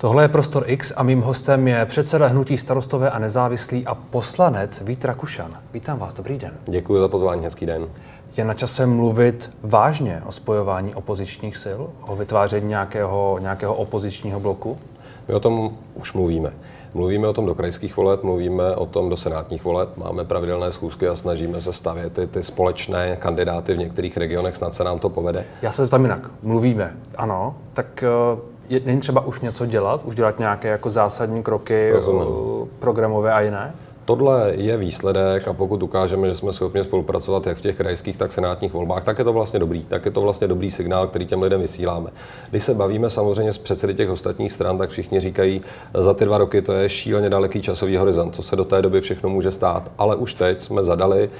Tohle je Prostor X a mým hostem je předseda Hnutí starostové a nezávislý a poslanec Vít Rakušan. Vítám vás, dobrý den. Děkuji za pozvání, hezký den. Je na čase mluvit vážně o spojování opozičních sil, o vytváření nějakého, nějakého opozičního bloku? My o tom už mluvíme. Mluvíme o tom do krajských voleb, mluvíme o tom do senátních voleb, máme pravidelné schůzky a snažíme se stavět ty, ty společné kandidáty v některých regionech, snad se nám to povede. Já se tam jinak. Mluvíme, ano. Tak eh, je, není třeba už něco dělat, už dělat nějaké jako zásadní kroky Rozumím. Eh, programové a jiné? Tohle je výsledek a pokud ukážeme, že jsme schopni spolupracovat jak v těch krajských, tak senátních volbách, tak je to vlastně dobrý. Tak je to vlastně dobrý signál, který těm lidem vysíláme. Když se bavíme samozřejmě s předsedy těch ostatních stran, tak všichni říkají, za ty dva roky to je šíleně daleký časový horizont, co se do té doby všechno může stát. Ale už teď jsme zadali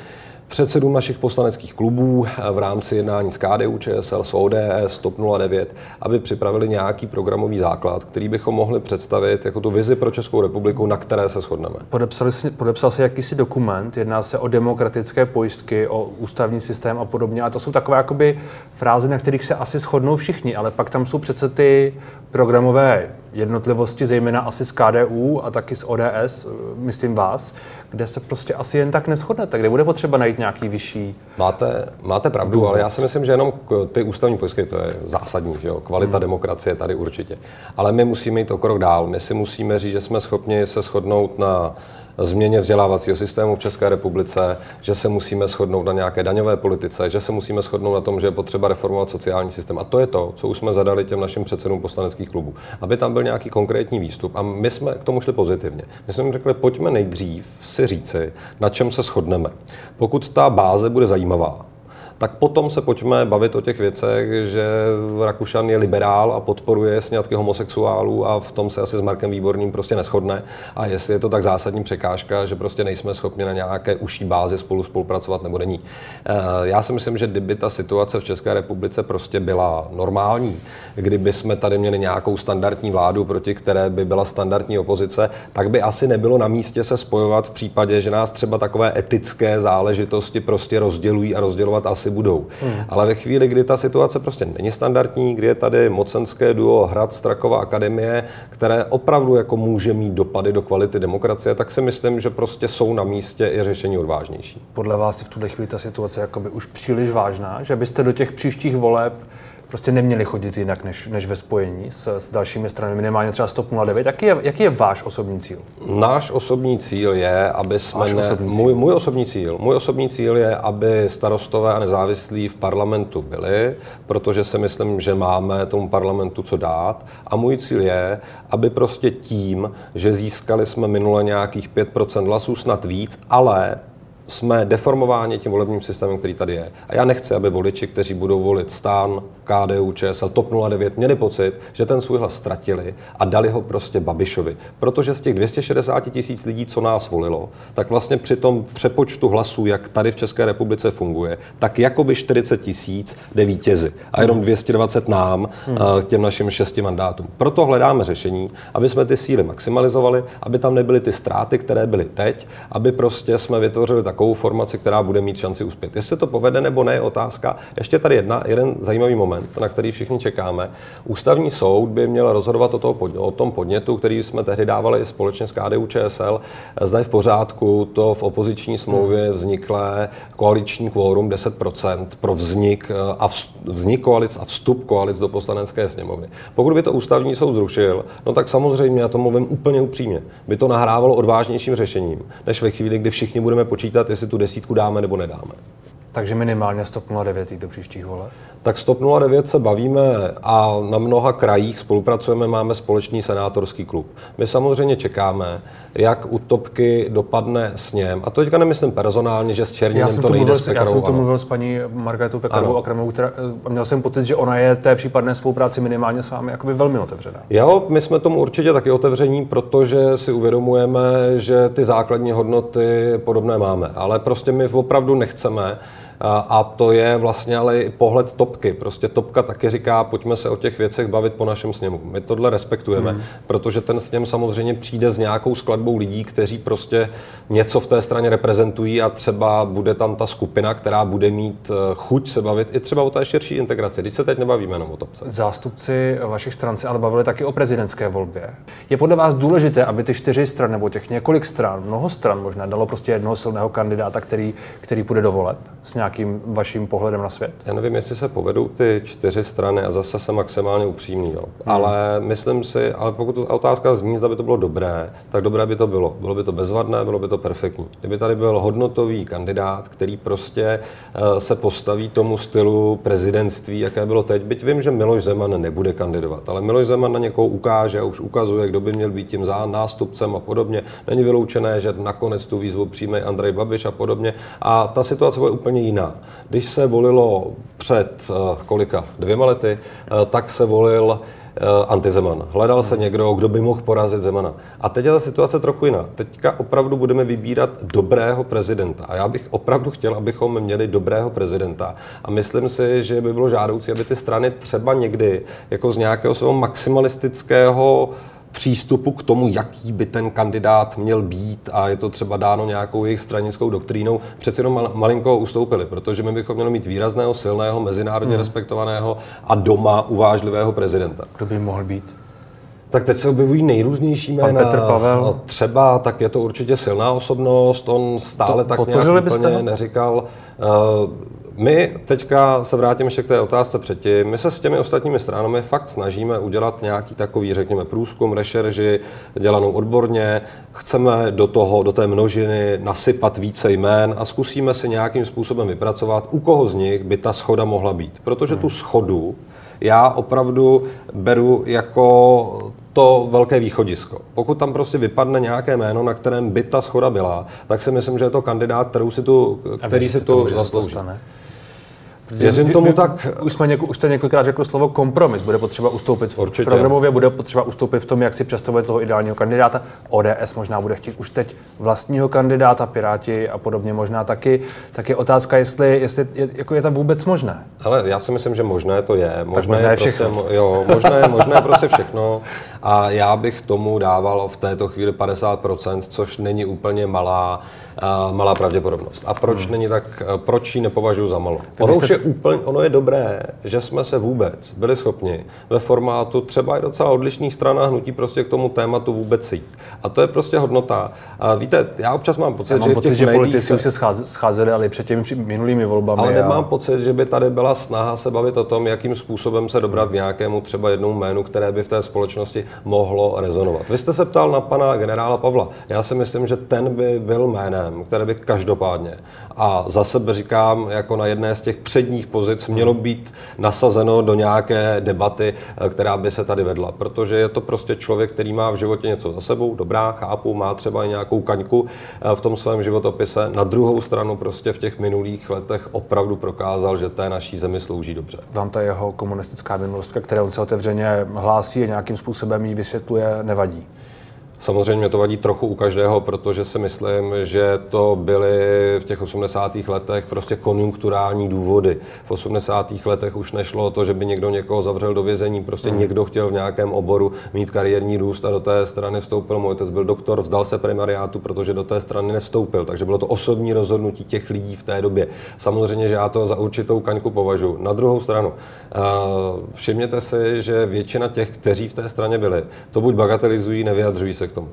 předsedům našich poslaneckých klubů v rámci jednání s KDU, ČSL, s ODS, TOP 09, aby připravili nějaký programový základ, který bychom mohli představit jako tu vizi pro Českou republiku, na které se shodneme. Podepsali podepsal se jakýsi dokument, jedná se o demokratické pojistky, o ústavní systém a podobně. A to jsou takové jakoby fráze, na kterých se asi shodnou všichni, ale pak tam jsou přece ty programové jednotlivosti, zejména asi z KDU a taky z ODS, myslím vás, kde se prostě asi jen tak neschodnete, kde bude potřeba najít nějaký vyšší. Máte, máte pravdu, důvod. ale já si myslím, že jenom ty ústavní pojistky, to je zásadní, že jo? kvalita hmm. demokracie tady určitě. Ale my musíme jít o krok dál. My si musíme říct, že jsme schopni se shodnout na změně vzdělávacího systému v České republice, že se musíme shodnout na nějaké daňové politice, že se musíme shodnout na tom, že je potřeba reformovat sociální systém. A to je to, co už jsme zadali těm našim předsedům poslaneckých klubů, aby tam byl nějaký konkrétní výstup. A my jsme k tomu šli pozitivně. My jsme jim řekli, pojďme nejdřív si říci, na čem se shodneme. Pokud ta báze bude zajímavá, tak potom se pojďme bavit o těch věcech, že Rakušan je liberál a podporuje sňatky homosexuálů a v tom se asi s Markem Výborným prostě neschodne. A jestli je to tak zásadní překážka, že prostě nejsme schopni na nějaké užší bázi spolu spolupracovat nebo není. Eh, já si myslím, že kdyby ta situace v České republice prostě byla normální, kdyby jsme tady měli nějakou standardní vládu, proti které by byla standardní opozice, tak by asi nebylo na místě se spojovat v případě, že nás třeba takové etické záležitosti prostě rozdělují a rozdělovat asi asi budou. Hmm. Ale ve chvíli, kdy ta situace prostě není standardní, kdy je tady mocenské duo Hrad Strakova akademie, které opravdu jako může mít dopady do kvality demokracie, tak si myslím, že prostě jsou na místě i řešení odvážnější. Podle vás je v tuhle chvíli ta situace jakoby už příliš vážná, že byste do těch příštích voleb prostě neměli chodit jinak než, než ve spojení s, s dalšími stranami, minimálně třeba Stop 09. Jaký je, jaký je váš osobní cíl? Náš osobní cíl je, aby jsme... Ne, osobní můj, můj osobní cíl. Můj osobní cíl je, aby starostové a nezávislí v parlamentu byli, protože si myslím, že máme tomu parlamentu co dát. A můj cíl je, aby prostě tím, že získali jsme minule nějakých 5% hlasů, snad víc, ale jsme deformováni tím volebním systémem, který tady je. A já nechci, aby voliči, kteří budou volit stán, KDU, ČSL, TOP 09, měli pocit, že ten svůj hlas ztratili a dali ho prostě Babišovi. Protože z těch 260 tisíc lidí, co nás volilo, tak vlastně při tom přepočtu hlasů, jak tady v České republice funguje, tak jakoby 40 tisíc jde vítězi a jenom 220 nám, hmm. těm našim šesti mandátům. Proto hledáme řešení, aby jsme ty síly maximalizovali, aby tam nebyly ty ztráty, které byly teď, aby prostě jsme vytvořili takovou formaci, která bude mít šanci uspět. Jestli se to povede nebo ne, je otázka. Ještě tady jedna, jeden zajímavý moment na který všichni čekáme. Ústavní soud by měl rozhodovat o, toho, o tom podnětu, který jsme tehdy dávali společně s KDU ČSL. Zda je v pořádku to v opoziční smlouvě vzniklé koaliční kvórum 10% pro vznik, a vznik koalic a vstup koalic do poslanecké sněmovny. Pokud by to ústavní soud zrušil, no tak samozřejmě, já to mluvím úplně upřímně, by to nahrávalo odvážnějším řešením, než ve chvíli, kdy všichni budeme počítat, jestli tu desítku dáme nebo nedáme. Takže minimálně stop 09 do příštích voleb? Tak stop 09 se bavíme a na mnoha krajích spolupracujeme, máme společný senátorský klub. My samozřejmě čekáme, jak u Topky dopadne s něm. A to teďka nemyslím personálně, že s Černinem to nejde s Já jsem to mluvil s paní Margaretou Pekarovou a Kramovou, která, a měl jsem pocit, že ona je té případné spolupráci minimálně s vámi jakoby velmi otevřená. Jo, my jsme tomu určitě taky otevření, protože si uvědomujeme, že ty základní hodnoty podobné máme. Ale prostě my opravdu nechceme, A to je vlastně ale i pohled topky. Prostě topka taky říká, pojďme se o těch věcech bavit po našem sněmu. My tohle respektujeme, hmm. protože ten sněm samozřejmě přijde s nějakou skladbou lidí, kteří prostě něco v té straně reprezentují a třeba bude tam ta skupina, která bude mít eh, chuť se bavit i třeba o té širší integraci. Když se teď nebavíme jenom o topce. Zástupci vašich stran se ale bavili taky o prezidentské volbě. Je podle vás důležité, aby ty čtyři strany nebo těch několik stran, mnoho stran možná, dalo prostě jednoho silného kandidáta, který, který půjde do voleb s nějakým vaším pohledem na svět? Já nevím, jestli se povedou ty čtyři strany a zase jsem maximálně upřímný, jo. Hmm. ale myslím si, ale pokud ta otázka zní, zda by to bylo dobré, tak dobré by to bylo. Bylo by to bezvadné, bylo by to perfektní. Kdyby tady byl hodnotový kandidát, který prostě uh, se postaví tomu stylu prezidentství, jaké bylo teď, byť vím, že Miloš Zeman nebude kandidovat, ale Miloš Zeman na někoho ukáže a už ukazuje, kdo by měl být tím nástupcem a podobně. Není vyloučené, že nakonec tu výzvu přijme Andrej Babiš a podobně. A ta situace bude úplně jiná. Když se volilo před uh, kolika dvěma lety, uh, tak se volil Eh, antizeman. Hledal se někdo, kdo by mohl porazit Zemana. A teď je ta situace trochu jiná. Teďka opravdu budeme vybírat dobrého prezidenta. A já bych opravdu chtěl, abychom měli dobrého prezidenta. A myslím si, že by bylo žádoucí, aby ty strany třeba někdy jako z nějakého svého maximalistického přístupu k tomu, jaký by ten kandidát měl být a je to třeba dáno nějakou jejich stranickou doktrínou, přeci jenom malinko ustoupili, protože my bychom měli mít výrazného, silného, mezinárodně hmm. respektovaného a doma uvážlivého prezidenta. Kdo by mohl být? Tak teď se objevují nejrůznější jména. Petr Pavel. Třeba, tak je to určitě silná osobnost, on stále to tak nějak úplně neříkal. Uh, my teďka se vrátíme ještě k té otázce předtím. My se s těmi ostatními stranami fakt snažíme udělat nějaký takový, řekněme, průzkum, rešerži, dělanou odborně. Chceme do toho, do té množiny nasypat více jmén a zkusíme si nějakým způsobem vypracovat, u koho z nich by ta schoda mohla být. Protože tu schodu já opravdu beru jako to velké východisko. Pokud tam prostě vypadne nějaké jméno, na kterém by ta schoda byla, tak si myslím, že je to kandidát, kterou si tu, který si tu zaslouží. Věřím tomu tak. Už, jsme něko, už jste několikrát řekl slovo kompromis. Bude potřeba ustoupit v, Určitě. v programově, bude potřeba ustoupit v tom, jak si představuje toho ideálního kandidáta. ODS možná bude chtít už teď vlastního kandidáta, Piráti a podobně možná taky. Tak je otázka, jestli, jestli je, jako je tam vůbec možné. Ale já si myslím, že možné to je. Možné, tak možné je, je prostě všechno. Jo, možné, možné je prostě všechno. A já bych tomu dával v této chvíli 50%, což není úplně malá malá pravděpodobnost. A proč hmm. není tak, proč ji nepovažuji za malou? Ono už je úplně, ono je dobré, že jsme se vůbec byli schopni ve formátu třeba i docela odlišných stran a hnutí prostě k tomu tématu vůbec jít. A to je prostě hodnota. A víte, já občas mám pocit, já mám že pocit, že politici se... už se scházeli, ale před těmi minulými volbami. Ale nemám a... pocit, že by tady byla snaha se bavit o tom, jakým způsobem se dobrat k nějakému třeba jednou jménu, které by v té společnosti mohlo rezonovat. Vy jste se ptal na pana generála Pavla. Já si myslím, že ten by byl jménem, které by každopádně, a za sebe říkám, jako na jedné z těch předních pozic mělo být nasazeno do nějaké debaty, eh, která by se tady vedla. Protože je to prostě člověk, který má v životě něco za sebou, dobrá, chápu, má třeba i nějakou kaňku eh, v tom svém životopise. Na druhou stranu prostě v těch minulých letech opravdu prokázal, že té naší zemi slouží dobře. Vám ta jeho komunistická minulost, které on se otevřeně hlásí a nějakým způsobem ji vysvětluje, nevadí? Samozřejmě to vadí trochu u každého, protože si myslím, že to byly v těch 80. letech prostě konjunkturální důvody. V 80. letech už nešlo o to, že by někdo někoho zavřel do vězení, prostě hmm. někdo chtěl v nějakém oboru mít kariérní růst a do té strany vstoupil. Můj otec byl doktor, vzdal se primariátu, protože do té strany nevstoupil. Takže bylo to osobní rozhodnutí těch lidí v té době. Samozřejmě, že já to za určitou kaňku považuji. Na druhou stranu, všimněte si, že většina těch, kteří v té straně byli, to buď bagatelizují, nevyjadřují se k tomu.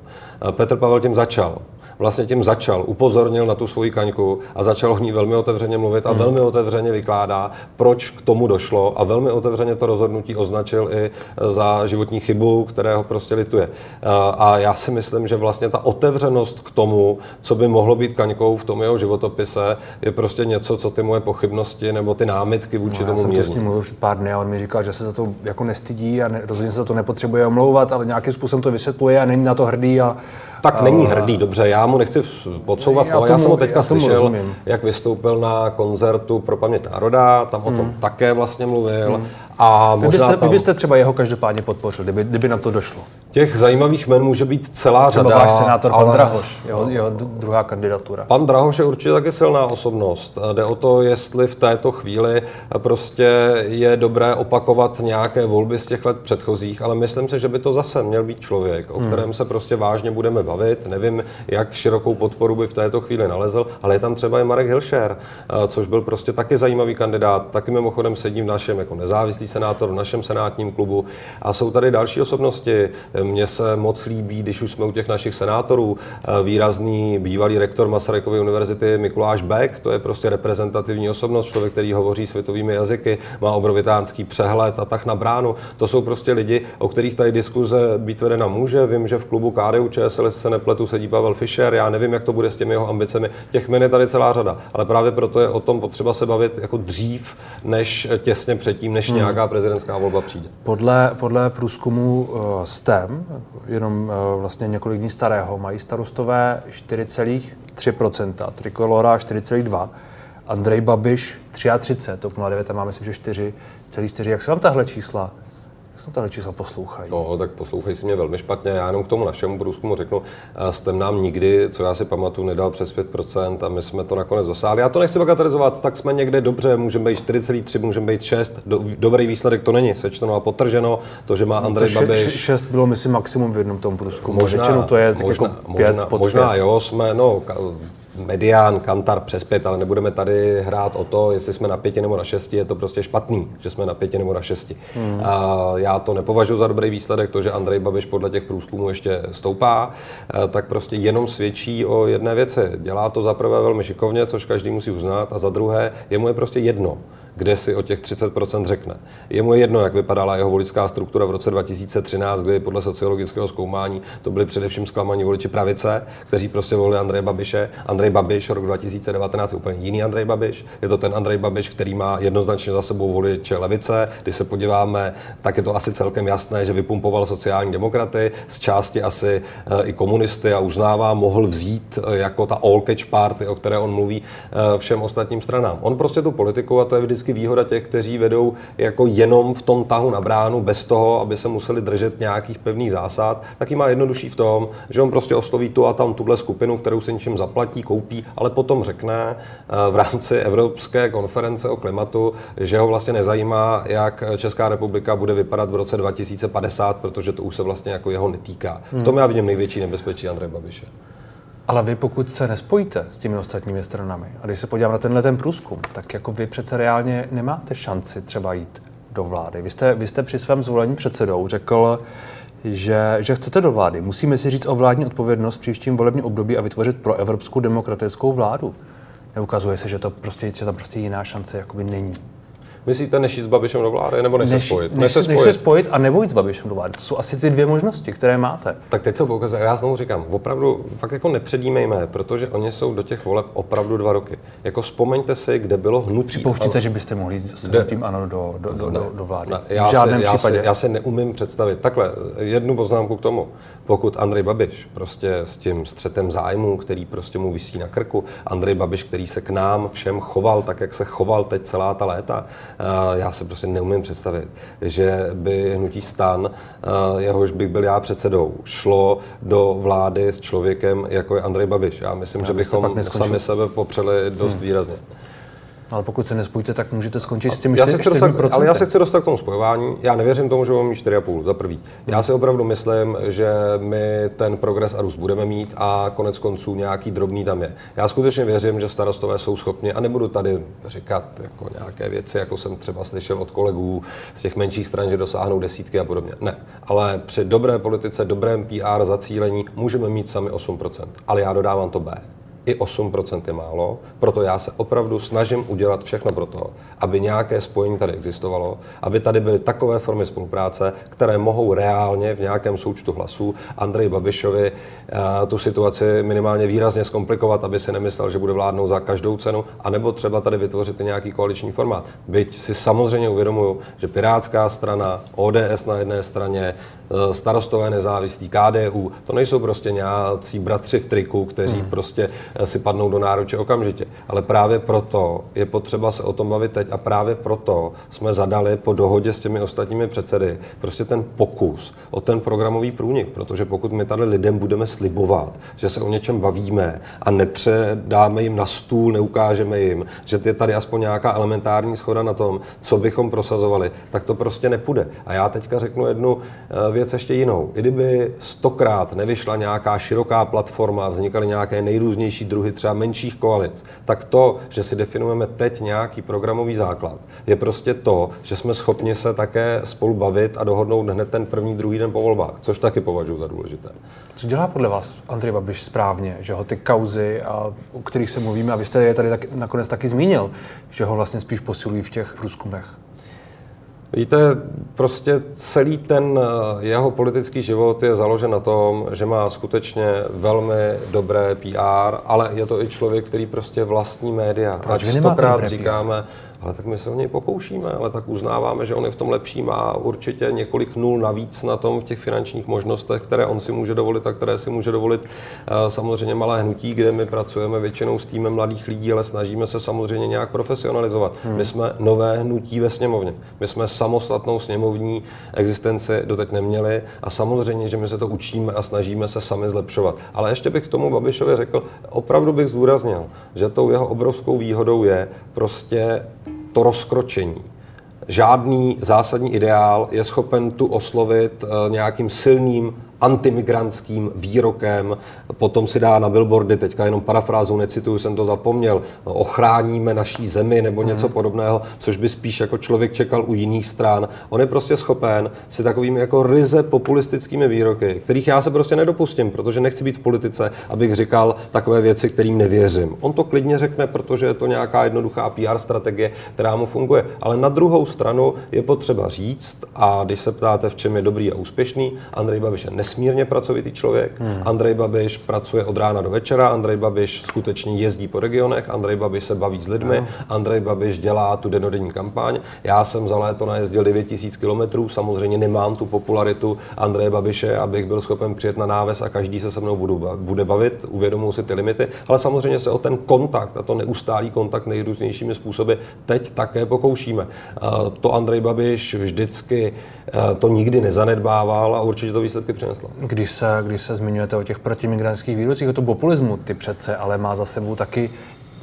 Petr Pavel tím začal vlastně tím začal, upozornil na tu svoji kaňku a začal o ní velmi otevřeně mluvit a hmm. velmi otevřeně vykládá, proč k tomu došlo a velmi otevřeně to rozhodnutí označil i za životní chybu, kterého prostě lituje. A já si myslím, že vlastně ta otevřenost k tomu, co by mohlo být kaňkou v tom jeho životopise, je prostě něco, co ty moje pochybnosti nebo ty námitky vůči no, tomu Já jsem to s ním mluvil před pár dny a on mi říkal, že se za to jako nestydí a ne, rozhodně se za to nepotřebuje omlouvat, ale nějakým způsobem to vysvětluje a není na to hrdý a tak není hrdý, dobře, já mu nechci podsouvat slova. Já, já jsem ho teďka slyšel, rozumím. jak vystoupil na koncertu pro paměť národa, tam hmm. o tom hmm. také vlastně mluvil. Hmm. A možná vy, byste, tam... vy byste třeba jeho každopádně podpořil, kdyby, kdyby na to došlo? Těch zajímavých men může být celá Třeba řada. váš senátor ale... pan Drahoš, jeho, jeho druhá kandidatura. Pan Drahoš je určitě taky silná osobnost. Jde o to, jestli v této chvíli prostě je dobré opakovat nějaké volby z těch let předchozích, ale myslím si, že by to zase měl být člověk, o hmm. kterém se prostě vážně budeme bavit. Nevím, jak širokou podporu by v této chvíli nalezl, ale je tam třeba i Marek Hilšer, což byl prostě taky zajímavý kandidát. Taky mimochodem sedí v našem jako nezávislý senátor v našem senátním klubu. A jsou tady další osobnosti. Mně se moc líbí, když už jsme u těch našich senátorů, eh, výrazný bývalý rektor Masarykovy univerzity Mikuláš Beck, to je prostě reprezentativní osobnost, člověk, který hovoří světovými jazyky, má obrovitánský přehled a tak na bránu. To jsou prostě lidi, o kterých tady diskuze být vedena může. Vím, že v klubu KDU ČSL se nepletu sedí Pavel Fischer, já nevím, jak to bude s těmi jeho ambicemi. Těch men je tady celá řada, ale právě proto je o tom potřeba se bavit jako dřív, než těsně předtím, než hmm. Nějaká prezidentská volba přijde. Podle, podle průzkumu uh, STEM, jenom uh, vlastně několik dní starého, mají starostové 4,3%, Trikolora 4,2%, Andrej Babiš 33, TOP 09 má myslím, že 4,4. Jak se vám tahle čísla jak se tahle čísla poslouchají? No, tak poslouchají si mě velmi špatně. Já jenom k tomu našemu průzkumu řeknu, jste nám nikdy, co já si pamatuju, nedal přes 5% a my jsme to nakonec dosáhli. Já to nechci bagatelizovat, tak jsme někde dobře, můžeme být 4,3, můžeme být 6. Do, dobrý výsledek to není, sečteno a potrženo. To, že má no, Andrej no Babiš. 6 bylo, myslím, maximum v jednom tom průzkumu. Možná, Řečeno to je tak možná, jako 5 možná, možná jo, jsme, no, medián, kantar přes pět, ale nebudeme tady hrát o to, jestli jsme na pěti nebo na šesti, je to prostě špatný, že jsme na pěti nebo na šesti. Hmm. A já to nepovažuji za dobrý výsledek, to, že Andrej Babiš podle těch průzkumů ještě stoupá, tak prostě jenom svědčí o jedné věci. Dělá to za prvé velmi šikovně, což každý musí uznat, a za druhé, jemu je prostě jedno kde si o těch 30% řekne. Je mu jedno, jak vypadala jeho voličská struktura v roce 2013, kdy podle sociologického zkoumání to byli především zklamaní voliči pravice, kteří prostě volili Andreje Babiše. Andrej Babiš rok 2019 je úplně jiný Andrej Babiš. Je to ten Andrej Babiš, který má jednoznačně za sebou voliče levice. Když se podíváme, tak je to asi celkem jasné, že vypumpoval sociální demokraty, z části asi eh, i komunisty a uznává, mohl vzít eh, jako ta all catch party, o které on mluví, eh, všem ostatním stranám. On prostě tu politiku, a to je vždycky vždycky výhoda těch, kteří vedou jako jenom v tom tahu na bránu, bez toho, aby se museli držet nějakých pevných zásad, tak má jednodušší v tom, že on prostě osloví tu a tam tuhle skupinu, kterou se něčím zaplatí, koupí, ale potom řekne eh, v rámci Evropské konference o klimatu, že ho vlastně nezajímá, jak Česká republika bude vypadat v roce 2050, protože to už se vlastně jako jeho netýká. V tom já vidím největší nebezpečí Andreje Babiše. Ale vy pokud se nespojíte s těmi ostatními stranami, a když se podívám na tenhle ten průzkum, tak jako vy přece reálně nemáte šanci třeba jít do vlády. Vy jste, vy jste při svém zvolení předsedou řekl, že, že chcete do vlády. Musíme si říct o vládní odpovědnost v příštím volebním období a vytvořit pro evropskou demokratickou vládu. Neukazuje se, že to prostě, že to prostě jiná šance jakoby není. Myslíte, než jít s Babišem do vlády, nebo než, než se spojit? Než, než, se spojit. než se spojit a nebo jít s Babišem do vlády. To jsou asi ty dvě možnosti, které máte. Tak teď se poukazuje. Já znovu říkám, opravdu fakt jako nepředímejme, protože oni jsou do těch voleb opravdu dva roky. Jako vzpomeňte si, kde bylo hnutí. Připouštíte, že byste mohli jít s hnutím ano do, do, do, do, do vlády? Ne, já, v žádném se, já, případě. Se, já se neumím představit. Takhle, jednu poznámku k tomu. Pokud Andrej Babiš prostě s tím střetem zájmu, který prostě mu vysí na krku, Andrej Babiš, který se k nám všem choval tak, jak se choval teď celá ta léta, já se prostě neumím představit, že by hnutí stan, jehož bych byl já předsedou, šlo do vlády s člověkem, jako je Andrej Babiš. Já myslím, já že bychom sami sebe popřeli dost hmm. výrazně. Ale pokud se nespojíte, tak můžete skončit s těmi já 4, dostat, Ale já se chci dostat k tomu spojování. Já nevěřím tomu, že budeme mít 4,5 za prvý. Já si opravdu myslím, že my ten progres a růst budeme mít a konec konců nějaký drobný tam je. Já skutečně věřím, že starostové jsou schopni, a nebudu tady říkat jako nějaké věci, jako jsem třeba slyšel od kolegů z těch menších stran, že dosáhnou desítky a podobně. Ne. Ale při dobré politice, dobrém PR zacílení můžeme mít sami 8%. Ale já dodávám to B i 8% je málo, proto já se opravdu snažím udělat všechno pro to, aby nějaké spojení tady existovalo, aby tady byly takové formy spolupráce, které mohou reálně v nějakém součtu hlasů Andrej Babišovi uh, tu situaci minimálně výrazně zkomplikovat, aby si nemyslel, že bude vládnout za každou cenu, anebo třeba tady vytvořit nějaký koaliční formát. Byť si samozřejmě uvědomuju, že Pirátská strana, ODS na jedné straně, eh, starostové nezávislí, KDU, to nejsou prostě nějací bratři v triku, kteří hmm. prostě eh, si padnou do náruče okamžitě. Ale právě proto je potřeba se o tom bavit teď a právě proto jsme zadali po dohodě s těmi ostatními předsedy prostě ten pokus o ten programový průnik, protože pokud my tady lidem budeme slibovat, že se o něčem bavíme a nepředáme jim na stůl, neukážeme jim, že je tady aspoň nějaká elementární schoda na tom, co bychom prosazovali, tak to prostě nepůjde. A já teďka řeknu jednu eh, věc ještě jinou. I kdyby stokrát nevyšla nějaká široká platforma, vznikaly nějaké nejrůznější druhy třeba menších koalic, tak to, že si definujeme teď nějaký programový základ, je prostě to, že jsme schopni se také spolu bavit a dohodnout hned ten první, druhý den po volbách, což taky považuji za důležité. Co dělá podle vás Andrej Babiš správně, že ho ty kauzy, a, o kterých se mluvíme, a vy jste je tady tak, nakonec taky zmínil, že ho vlastně spíš posilují v těch průzkumech? Víte, prostě celý ten eh, jeho politický život je založen na tom, že má skutečně velmi dobré PR, ale je to i člověk, který prostě vlastní média. Proč vy stokrát říkáme, ale tak my se o něj pokoušíme, ale tak uznáváme, že on je v tom lepší, má určitě několik nul navíc na tom v těch finančních možnostech, které on si může dovolit a které si může dovolit eh, samozřejmě malé hnutí, kde my pracujeme většinou s týmem mladých lidí, ale snažíme se samozřejmě nějak profesionalizovat. Hmm. My jsme nové hnutí ve sněmovně. My jsme samostatnou sněmovní existenci doteď neměli a samozřejmě, že my se to učíme a snažíme se sami zlepšovat. Ale ještě bych k tomu Babišovi řekl, opravdu bych zdůraznil, že tou jeho obrovskou výhodou je prostě to rozkročení. Žádný zásadní ideál je schopen tu oslovit eh, nějakým silným antimigrantským výrokem, potom si dá na billboardy, teďka jenom parafrázu necituju, jsem to zapomněl, ochráníme naší zemi nebo hmm. něco podobného, což by spíš jako člověk čekal u jiných stran. On je prostě schopen si takovými jako ryze populistickými výroky, kterých já se prostě nedopustím, protože nechci být v politice, abych říkal takové věci, kterým nevěřím. On to klidně řekne, protože je to nějaká jednoduchá PR strategie, která mu funguje. Ale na druhou stranu je potřeba říct, a když se ptáte, v čem je dobrý a úspěšný, Andrej Babiš je nesmírně pracovitý člověk. Hmm. Andrej Babiš pracuje od rána do večera, Andrej Babiš skutečně jezdí po regionech, Andrej Babiš se baví s lidmi, no. Andrej Babiš dělá tu denodenní kampaň. Já jsem za léto najezdil 9000 km, samozřejmě nemám tu popularitu Andreje Babiše, abych byl schopen přijet na náves a každý se se mnou budu, bude bavit, uvědomuji si ty limity, ale samozřejmě se o ten kontakt a to neustálý kontakt nejrůznějšími způsoby teď také pokoušíme. To Andrej Babiš vždycky to nikdy nezanedbával a určitě to výsledky přinesl smysl. Když se, když se zmiňujete o těch protimigrantských výrocích, o to populismu, ty přece, ale má za sebou taky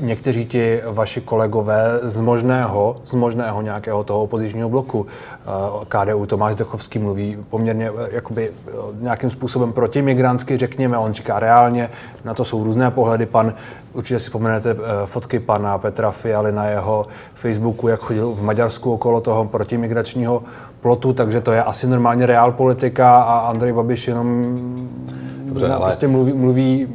někteří ti vaši kolegové z možného, z možného nějakého toho opozičního bloku. Eh, KDU, Tomáš Dechovský mluví poměrně eh, jakoby eh, nějakým způsobem protimigransky, řekněme, on říká reálně, na to jsou různé pohledy, pan, určitě si vzpomenete fotky pana Petra Fialy na jeho Facebooku, jak chodil v Maďarsku okolo toho protimigračního plotu, takže to je asi normálně reál politika a Andrej Babiš jenom Dobře, ale... prostě mluví, mluví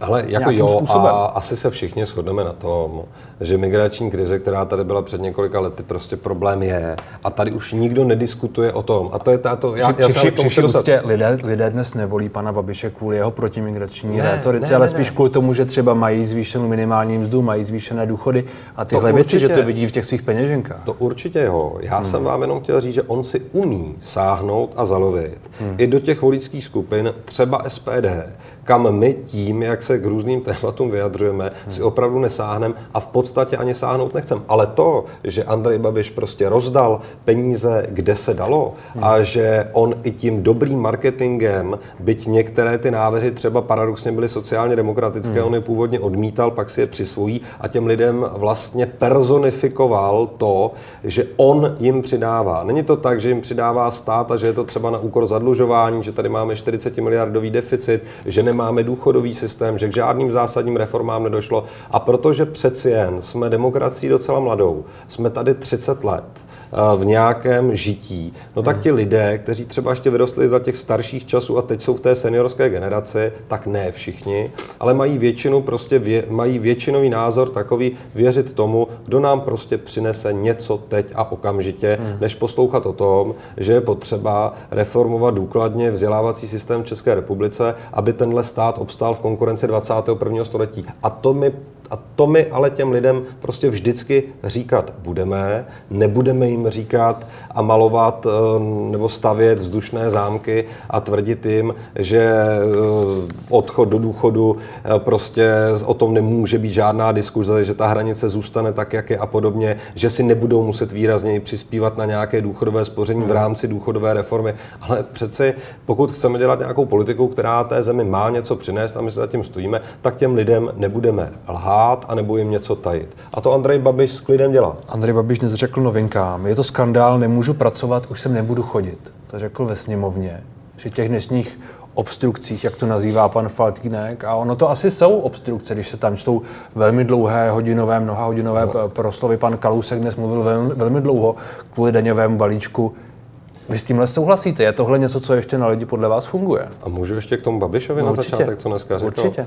ale jako jo, způsobem. a asi se všichni shodneme na tom, že migrační krize, která tady byla před několika lety, prostě problém je. A tady už nikdo nediskutuje o tom. A to je tato... Já, při, já při, při, při prostě lidé, lidé dnes nevolí pana Babiše kvůli jeho protimigrační ne, retorice, ne, ale ne, spíš ne. kvůli tomu, že třeba mají zvýšenou minimální mzdu, mají zvýšené důchody a tyhle věci, že to vidí v těch svých peněženkách. To určitě jo. Já hmm. jsem vám jenom chtěl říct, že on si umí sáhnout a zalovit hmm. i do těch voličských skupin, třeba SPD, kam my tím, jak se k různým tématům vyjadřujeme, hmm. si opravdu nesáhneme a v podstatě ani sáhnout nechcem. Ale to, že Andrej Babiš prostě rozdal peníze, kde se dalo hmm. a že on i tím dobrým marketingem, byť některé ty návrhy třeba paradoxně byly sociálně demokratické, hmm. on je původně odmítal, pak si je přisvojí a těm lidem vlastně personifikoval to, že on jim přidává. Není to tak, že jim přidává stát a že je to třeba na úkor zadlužování, že tady máme 40 miliardový deficit, že nemá nemáme důchodový systém, že k žádným zásadním reformám nedošlo. A protože přeci jen jsme demokracií docela mladou, jsme tady 30 let, v nějakém žití, no tak ti lidé, kteří třeba ještě vyrostli za těch starších časů a teď jsou v té seniorské generaci, tak ne všichni, ale mají většinu prostě vě, mají většinový názor takový věřit tomu, kdo nám prostě přinese něco teď a okamžitě, hmm. než poslouchat o tom, že je potřeba reformovat důkladně vzdělávací systém v České republice, aby tenhle stát obstál v konkurenci 21. století. A to mi A to my ale těm lidem prostě vždycky říkat budeme, nebudeme jim říkat a malovat eh, nebo stavět vzdušné zámky a tvrdit jim, že eh, odchod do důchodu eh, prostě o tom nemůže být žádná diskuze, že ta hranice zůstane tak, jak je a podobně, že si nebudou muset výrazněji přispívat na nějaké důchodové spoření v hmm. rámci důchodové reformy. Ale přeci, pokud chceme dělat nějakou politiku, která té zemi má něco přinést a my se zatím stojíme, tak těm lidem nebudeme lhát a nebo jim něco tajit. A to Andrej Babiš s klidem dělá. Andrej Babiš dnes řekl novinkám, je to skandál, nemůžu pracovat, už sem nebudu chodit. To řekl ve sněmovně. Při těch dnešních obstrukcích, jak to nazývá pan Faltýnek. A ono to asi jsou obstrukce, když se tam čtou velmi dlouhé hodinové, mnoha hodinové no. proslovy. Pan Kalousek dnes mluvil velmi, velmi dlouho kvůli daňovému balíčku. Vy s tímhle souhlasíte? Je tohle něco, co ještě na lidi podle vás funguje? A můžu ještě k tomu Babišovi no, na určitě. začátek, co dneska řekl? Určitě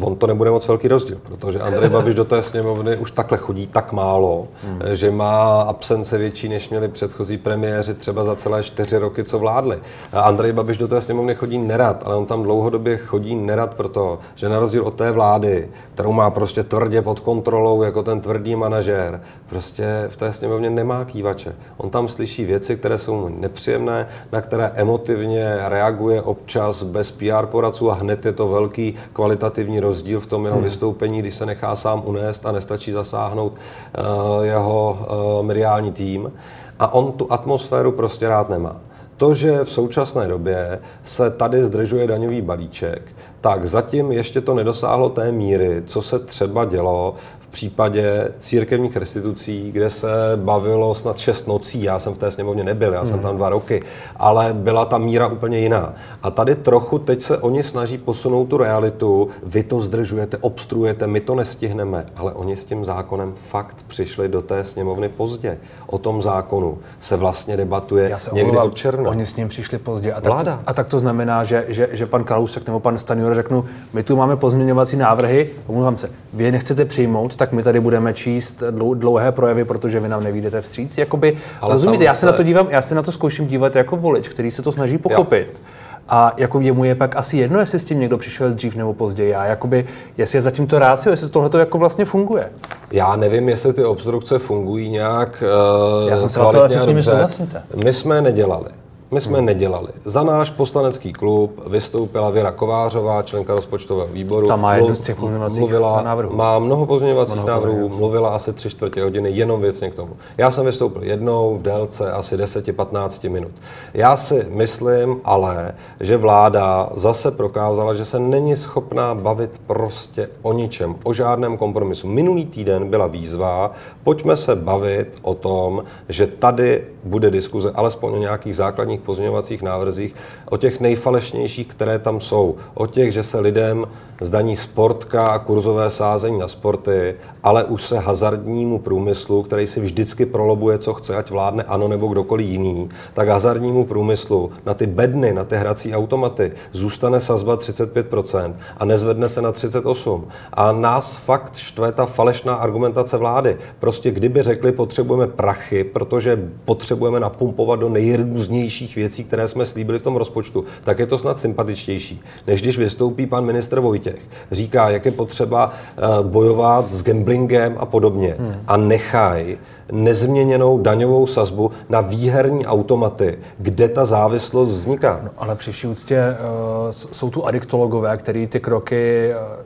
on to nebude moc velký rozdíl, protože Andrej Babiš do té sněmovny už takhle chodí tak málo, hmm. že má absence větší, než měli předchozí premiéři třeba za celé čtyři roky, co vládli. A Andrej Babiš do té sněmovny chodí nerad, ale on tam dlouhodobě chodí nerad proto, že na rozdíl od té vlády, kterou má prostě tvrdě pod kontrolou jako ten tvrdý manažér, prostě v té sněmovně nemá kývače. On tam slyší věci, které jsou mu nepříjemné, na které emotivně reaguje občas bez PR poradců a hned je to velký kvalitativní rozdíl v tom jeho hmm. vystoupení, když se nechá sám unést a nestačí zasáhnout uh, jeho uh, mediální tým. A on tu atmosféru prostě rád nemá. To, že v současné době se tady zdržuje daňový balíček, tak zatím ještě to nedosáhlo té míry, co se třeba dělo případě církevních restitucí, kde se bavilo snad šest nocí, já jsem v té sněmovně nebyl, já jsem hmm. tam dva roky, ale byla ta míra úplně jiná. A tady trochu teď se oni snaží posunout tu realitu, vy to zdržujete, obstruujete, my to nestihneme, ale oni s tím zákonem fakt přišli do té sněmovny pozdě. O tom zákonu se vlastně debatuje já se někdy od června. Oni s ním přišli pozdě. A tak, Vláda. a tak to znamená, že, že, že pan Kalousek nebo pan Stanjura řeknu, my tu máme pozměňovací návrhy, omlouvám se, vy je nechcete přijmout, tak my tady budeme číst dlouhé projevy, protože vy nám nevídete vstříc. Jakoby, Ale rozumíte, já se, se na to dívám, já se na to zkouším dívat jako volič, který se to snaží pochopit. Jo. A jako jemu je pak asi jedno, jestli s tím někdo přišel dřív nebo později. Já jakoby, jestli je zatím to rácio, jestli tohle to jako vlastně funguje. Já nevím, jestli ty obstrukce fungují nějak uh, Já jsem se vlastně s nimi souhlasíte. My jsme je nedělali. My jsme hmm. nedělali. Za náš poslanecký klub vystoupila Věra Kovářová, členka rozpočtového výboru. Ta má jednu z těch mluvila, návrhů. Má mnoho pozměňovacích mnoho návrhů, mluvila asi tři čtvrtě hodiny jenom věcně k tomu. Já jsem vystoupil jednou v délce asi 10-15 minut. Já si myslím ale, že vláda zase prokázala, že se není schopná bavit prostě o ničem, o žádném kompromisu. Minulý týden byla výzva, pojďme se bavit o tom, že tady bude diskuze alespoň o nějakých základních pozměňovacích návrzích, o těch nejfalešnějších, které tam jsou, o těch, že se lidem zdaní sportka a kurzové sázení na sporty, ale už se hazardnímu průmyslu, který si vždycky prolobuje, co chce, ať vládne ano nebo kdokoliv jiný, tak hazardnímu průmyslu na ty bedny, na ty hrací automaty zůstane sazba 35% a nezvedne se na 38%. A nás fakt štve ta falešná argumentace vlády. Prostě kdyby řekli, potřebujeme prachy, protože potřebujeme napumpovat do nejrůznějších věcí, které jsme slíbili v tom rozpočtu, tak je to snad sympatičtější, než když vystoupí pan ministr Vojtěch Vojtěch. Říká, jak je potřeba eh, bojovat s gamblingem a podobně. Hmm. A nechaj nezměněnou daňovou sazbu na výherní automaty, kde ta závislost vzniká. No, ale při vší úctě uh, jsou tu adiktologové, který ty kroky uh,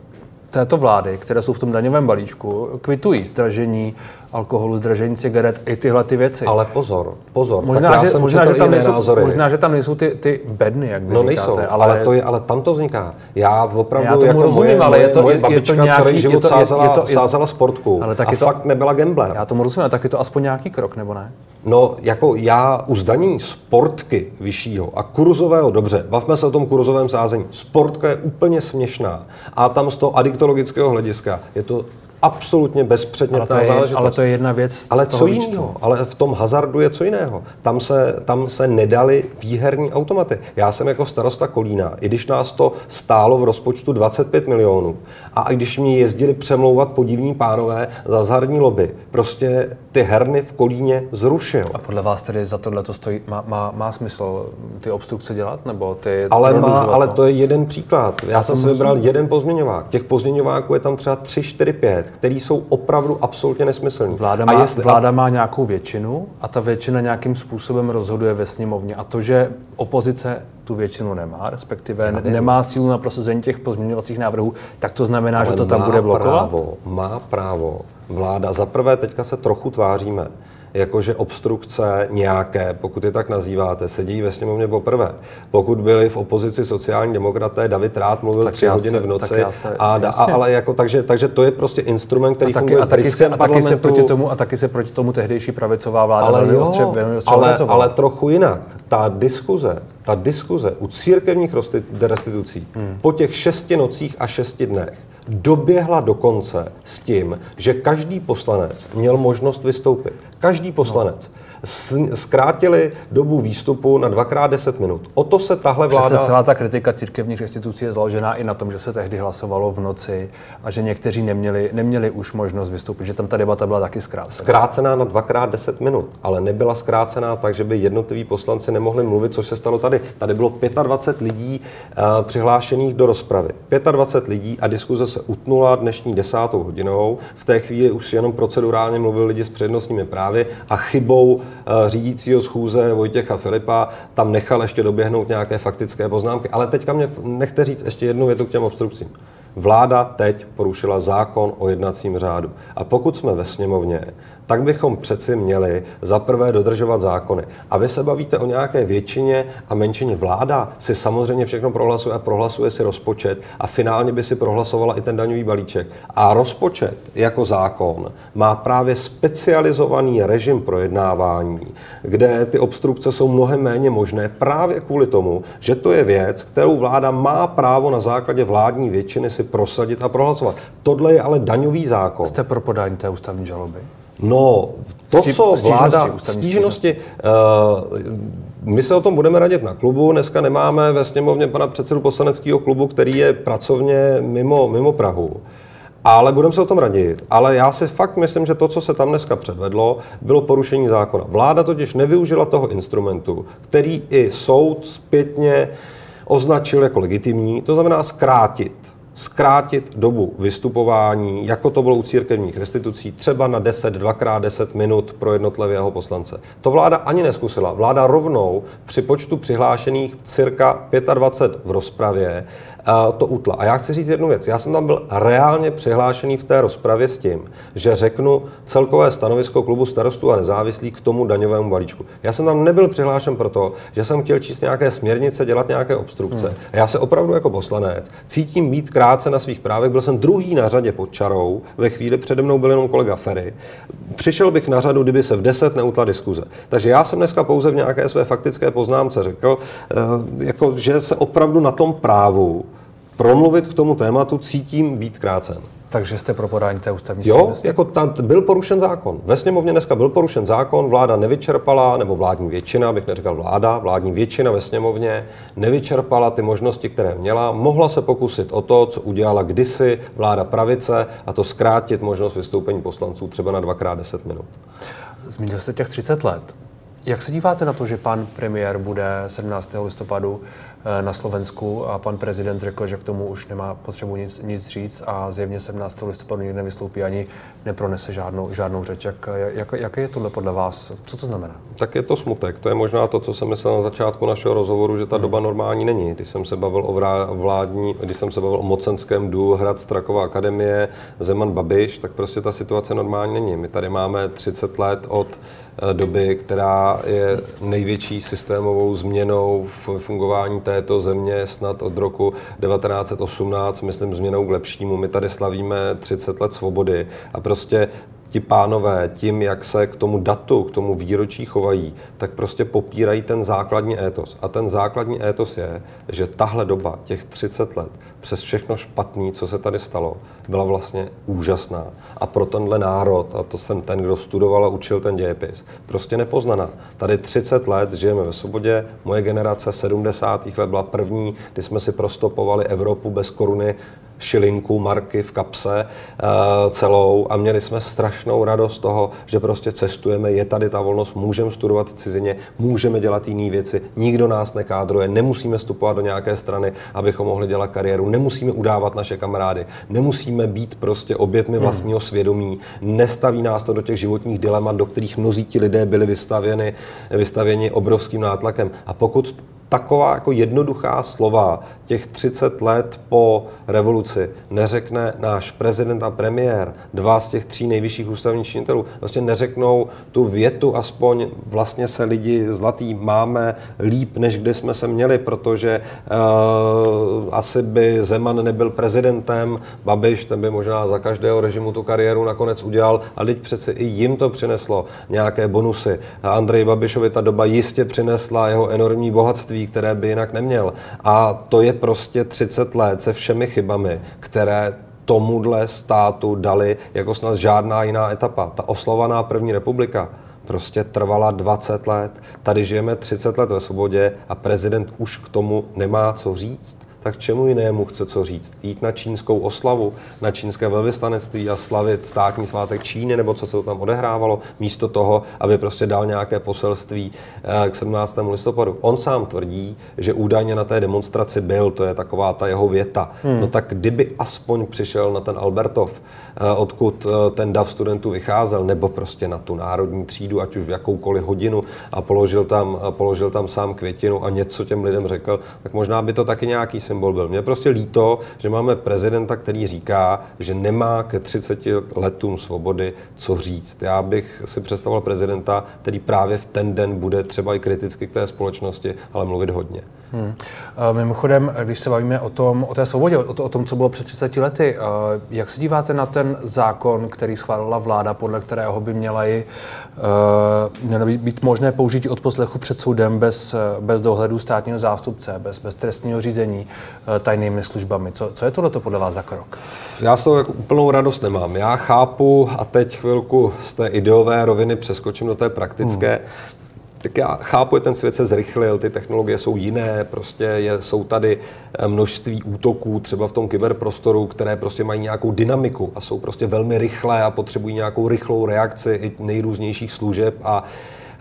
této vlády, které jsou v tom daňovém balíčku, kvitují zdražení alkoholu, zdražení cigaret, i tyhle ty věci. Ale pozor, pozor. Možná, tak já že, jsem možná, že tam nejsou, názory. možná, že tam nejsou ty, ty bedny, jak vy No říkáte, nejsou, ale... ale, to je, ale tam to vzniká. Já opravdu, já tomu jako rozumím, moje, ale je to, moje je, je to nějaký, celý život je to, sázela, je to, je, sázela sportku ale tak a to, fakt nebyla gambler. Já tomu rozumím, ale tak je to aspoň nějaký krok, nebo ne? No, jako já u zdanění sportky vyššího a kurzového, dobře, bavme se o tom kurzovém sázení. Sportka je úplně směšná a tam z toho adiktologického hlediska je to absolutně bezpředmětná ale záležitost. Ale to je jedna věc. Ale co jiného? Ale v tom hazardu je co jiného. Tam se, tam se nedali výherní automaty. Já jsem jako starosta Kolína, i když nás to stálo v rozpočtu 25 milionů, a i když mě jezdili přemlouvat podivní pánové za hazardní lobby, prostě ty herny v Kolíně zrušil. A podle vás tedy za tohle to stojí, má, má, má smysl ty obstrukce dělat? Nebo ty ale, má, ale to je jeden příklad. Já, Já jsem si vybral jeden pozměňovák. Těch pozměňováků je tam třeba 3, 4, 5, který jsou opravdu absolutně nesmyslný. Vláda má, a jestli, vláda má nějakou většinu a ta většina nějakým způsobem rozhoduje ve sněmovně. A to, že opozice tu většinu nemá, respektive ne, nemá sílu na prosazení těch pozměňovacích návrhů, tak to znamená, ale že to tam bude blokovat? Právo, má právo. Vláda, za prvé teďka se trochu tváříme, jakože obstrukce nějaké, pokud je tak nazýváte, sedí ve sněmovně poprvé. Pokud byli v opozici sociální demokraté, David Rád mluvil tak tři hodiny v noci, se, a, a, ale jako, takže, takže to je prostě instrument, který a taky, funguje a taky, se, a taky se proti tomu A taky se proti tomu tehdejší pravicová vláda ale velmi jo, ostře, velmi ostře ale, ale trochu jinak. Ta diskuze, ta diskuze u církevních restitucí hmm. po těch šesti nocích a šesti dnech doběhla do konce s tím, že každý poslanec měl možnost vystoupit. Každý poslanec. No zkrátili dobu výstupu na dvakrát 10 minut. O to se tahle vláda... Přece celá ta kritika církevních institucí je založená i na tom, že se tehdy hlasovalo v noci a že někteří neměli, neměli už možnost vystoupit, že tam ta debata byla taky zkrácená. Zkrácená na dvakrát 10 minut, ale nebyla zkrácená tak, že by jednotliví poslanci nemohli mluvit, což se stalo tady. Tady bylo 25 lidí uh, přihlášených do rozpravy. 25 lidí a diskuze se utnula dnešní desátou hodinou. V té chvíli už jenom procedurálně mluvili lidi s přednostními právy a chybou řídícího schůze Vojtěcha Filipa tam nechal ještě doběhnout nějaké faktické poznámky. Ale teďka mě nechte říct ještě jednu větu k těm obstrukcím. Vláda teď porušila zákon o jednacím řádu. A pokud jsme ve sněmovně, tak bychom přeci měli za prvé dodržovat zákony. A vy se bavíte o nějaké většině a menšině. Vláda si samozřejmě všechno prohlasuje a prohlasuje si rozpočet a finálně by si prohlasovala i ten daňový balíček. A rozpočet jako zákon má právě specializovaný režim projednávání, kde ty obstrukce jsou mnohem méně možné právě kvůli tomu, že to je věc, kterou vláda má právo na základě vládní většiny si prosadit a prohlasovat. Tohle je ale daňový zákon. Jste pro podání té ústavní žaloby? No, to, co vláda... Stížnosti. Uh, my se o tom budeme radit na klubu. Dneska nemáme ve sněmovně pana předsedu poslaneckého klubu, který je pracovně mimo, mimo Prahu. Ale budeme se o tom radit. Ale já si fakt myslím, že to, co se tam dneska předvedlo, bylo porušení zákona. Vláda totiž nevyužila toho instrumentu, který i soud zpětně označil jako legitimní, to znamená zkrátit zkrátit dobu vystupování, jako to bylo u církevních restitucí, třeba na 10, dvakrát 10 minut pro jednotlivého poslance. To vláda ani neskusila. Vláda rovnou při počtu přihlášených cirka 25 v rozpravě to utla. A já chci říct jednu věc. Já jsem tam byl reálně přihlášený v té rozpravě s tím, že řeknu celkové stanovisko klubu starostů a nezávislých k tomu daňovému balíčku. Já jsem tam nebyl přihlášen proto, že jsem chtěl číst nějaké směrnice, dělat nějaké obstrukce. Hmm. A já se opravdu jako poslanec cítím být krátce na svých právech. Byl jsem druhý na řadě pod čarou. Ve chvíli přede mnou byl jenom kolega Ferry. Přišel bych na řadu, kdyby se v 10 neutla diskuze. Takže já jsem dneska pouze v nějaké své faktické poznámce řekl, eh, jako, že se opravdu na tom právu promluvit k tomu tématu cítím být krácen. Takže jste pro podání té ústavní Jo, stížnosti? jako tam byl porušen zákon. Ve sněmovně dneska byl porušen zákon, vláda nevyčerpala, nebo vládní většina, abych neříkal vláda, vládní většina ve sněmovně nevyčerpala ty možnosti, které měla. Mohla se pokusit o to, co udělala kdysi vláda pravice, a to zkrátit možnost vystoupení poslanců třeba na dvakrát 10 minut. Zmínil jste těch 30 let. Jak se díváte na to, že pan premiér bude 17. listopadu Eh, na Slovensku a pan prezident řekl, že k tomu už nemá potřebu nic, nic říct a zjevně 17. listopadu nikdy nevystoupí ani nepronese žádnou, žádnou řeč. Jak, jak, jaké je tohle podle vás? Co to znamená? Tak je to smutek. To je možná to, co jsem myslel na začátku našeho rozhovoru, že ta hmm. doba normální není. Když jsem se bavil o vládní, když jsem se bavil o mocenském dů Hrad Straková akademie, Zeman Babiš, tak prostě ta situace normální není. My tady máme 30 let od doby, která je největší systémovou změnou v fungování té této země snad od roku 1918, myslím, změnou k lepšímu. My tady slavíme 30 let svobody a prostě ti pánové tím, jak se k tomu datu, k tomu výročí chovají, tak prostě popírají ten základní étos. A ten základní étos je, že tahle doba, těch 30 let, přes všechno špatný, co se tady stalo, byla vlastně úžasná. A pro tenhle národ, a to jsem ten, kdo studoval a učil ten dějepis, prostě nepoznaná. Tady 30 let žijeme ve svobodě, moje generace 70. let byla první, kdy jsme si prostopovali Evropu bez koruny šilinku, marky v kapse uh, celou a měli jsme strašnou radost toho, že prostě cestujeme, je tady ta volnost, můžeme studovat v cizině, můžeme dělat jiné věci, nikdo nás nekádruje, nemusíme vstupovat do nějaké strany, abychom mohli dělat kariéru, nemusíme udávat naše kamarády, nemusíme být prostě obětmi hmm. vlastního svědomí, nestaví nás to do těch životních dilemat, do kterých mnozí ti lidé byli vystavěni, vystavěni obrovským nátlakem. A pokud taková jako jednoduchá slova těch 30 let po revoluci neřekne náš prezident a premiér, dva z těch tří nejvyšších ústavních činitelů, vlastně neřeknou tu větu, aspoň vlastně se lidi zlatý máme líp, než kdy jsme se měli, protože uh, asi by Zeman nebyl prezidentem, Babiš, ten by možná za každého režimu tu kariéru nakonec udělal, a teď přeci i jim to přineslo nějaké bonusy. Andrej Babišovi ta doba jistě přinesla jeho enormní bohatství, které by jinak neměl. A to je prostě 30 let se všemi chybami, které tomuhle státu dali jako snad žádná jiná etapa. Ta oslovaná první republika prostě trvala 20 let. Tady žijeme 30 let ve svobodě a prezident už k tomu nemá co říct tak čemu jinému chce co říct? Jít na čínskou oslavu, na čínské velvyslanectví a slavit státní svátek Číny, nebo co se to tam odehrávalo, místo toho, aby prostě dal nějaké poselství eh, k 17. listopadu. On sám tvrdí, že údajně na té demonstraci byl, to je taková ta jeho věta. Hmm. No tak kdyby aspoň přišel na ten Albertov, eh, odkud eh, ten dav studentů vycházel, nebo prostě na tu národní třídu, ať už v jakoukoliv hodinu a položil tam, položil tam sám květinu a něco těm lidem řekl, tak možná by to taky nějaký symbol byl. Mně prostě líto, že máme prezidenta, který říká, že nemá ke 30 letům svobody co říct. Já bych si představoval prezidenta, který právě v ten den bude třeba i kriticky k té společnosti, ale mluvit hodně. Hmm. Mimochodem, když se bavíme o, tom, o té svobodě, o, to, o tom, co bylo před 30 lety, jak se díváte na ten zákon, který schválila vláda, podle kterého by měla i, mělo být možné použití odposlechu před soudem bez, bez dohledu státního zástupce, bez, bez trestního řízení tajnými službami. Co, co je tohle podle vás za krok? Já s toho jako úplnou radost nemám. Já chápu, a teď chvilku z té ideové roviny přeskočím do té praktické, hmm tak já chápu, že ten svět se zrychlil, ty technologie jsou jiné, prostě je, jsou tady eh, množství útoků třeba v tom kyberprostoru, které prostě mají nějakou dynamiku a jsou prostě velmi rychlé a potřebují nějakou rychlou reakci i nejrůznějších služeb a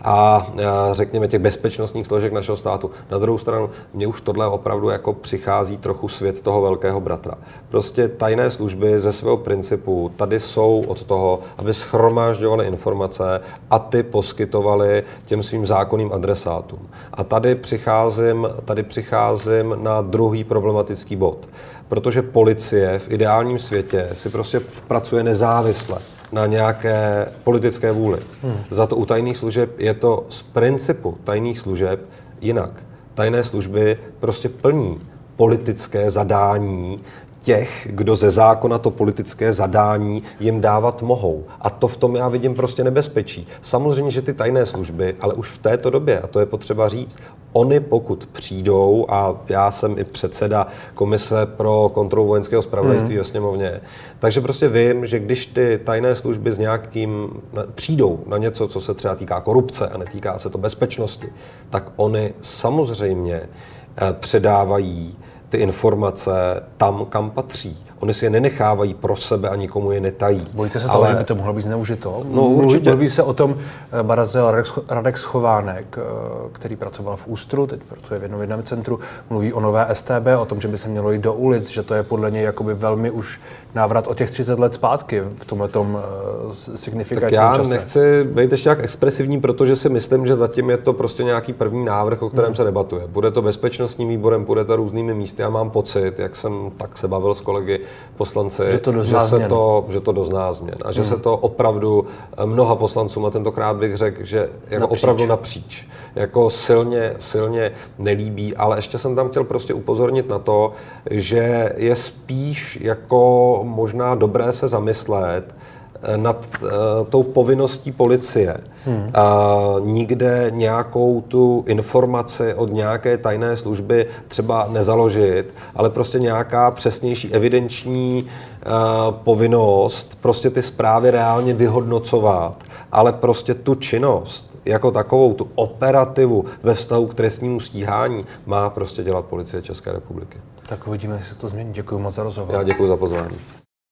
a řekněme těch bezpečnostních složek našeho státu. Na druhou stranu, mně už tohle opravdu jako přichází trochu svět toho velkého bratra. Prostě tajné služby ze svého principu tady jsou od toho, aby schromážďovaly informace a ty poskytovaly těm svým zákonným adresátům. A tady přicházím, tady přicházím na druhý problematický bod. Protože policie v ideálním světě si prostě pracuje nezávisle na nějaké politické vůli. Hmm. Za to u tajných služeb je to z principu tajných služeb jinak. Tajné služby prostě plní politické zadání těch, kdo ze zákona to politické zadání jim dávat mohou. A to v tom já vidím prostě nebezpečí. Samozřejmě, že ty tajné služby, ale už v této době, a to je potřeba říct, oni pokud přijdou, a já jsem i předseda Komise pro kontrolu vojenského spravodajství mm. ve sněmovně, takže prostě vím, že když ty tajné služby s nějakým přijdou na něco, co se třeba týká korupce a netýká se to bezpečnosti, tak oni samozřejmě eh, předávají ty informace tam, kam patří. Oni si je nenechávají pro sebe a nikomu je netají. Bojíte se ale... toho, že by to mohlo být zneužito? No, určitě. Mluví se o tom eh, badatel Radek Schovánek, eh, který pracoval v Ústru, teď pracuje v jednom jednom centru, mluví o nové STB, o tom, že by se mělo jít do ulic, že to je podle něj jakoby velmi už návrat o těch 30 let zpátky v tomhle tom eh, signifikantním Tak já čase. nechci být ještě jak expresivní, protože si myslím, že zatím je to prostě nějaký první návrh, o kterém hmm. se debatuje. Bude to bezpečnostním výborem, bude to různými místy. Já mám pocit, jak jsem tak se bavil s kolegy poslanci, že to že, se to, že to dozná změn a že hmm. se to opravdu eh, mnoha poslancům, a tentokrát bych řekl, že jako napříč. opravdu napříč, jako silně, silně nelíbí, ale ještě jsem tam chtěl prostě upozornit na to, že je spíš jako možná dobré se zamyslet, nad uh, tou povinností policie hmm. uh, nikde nějakou tu informaci od nějaké tajné služby třeba nezaložit, ale prostě nějaká přesnější evidenční uh, povinnost prostě ty zprávy reálně vyhodnocovat, ale prostě tu činnost jako takovou, tu operativu ve vztahu k trestnímu stíhání má prostě dělat policie České republiky. Tak uvidíme, jestli to změní. Děkuji moc za rozhovor. Já děkuji za pozvání.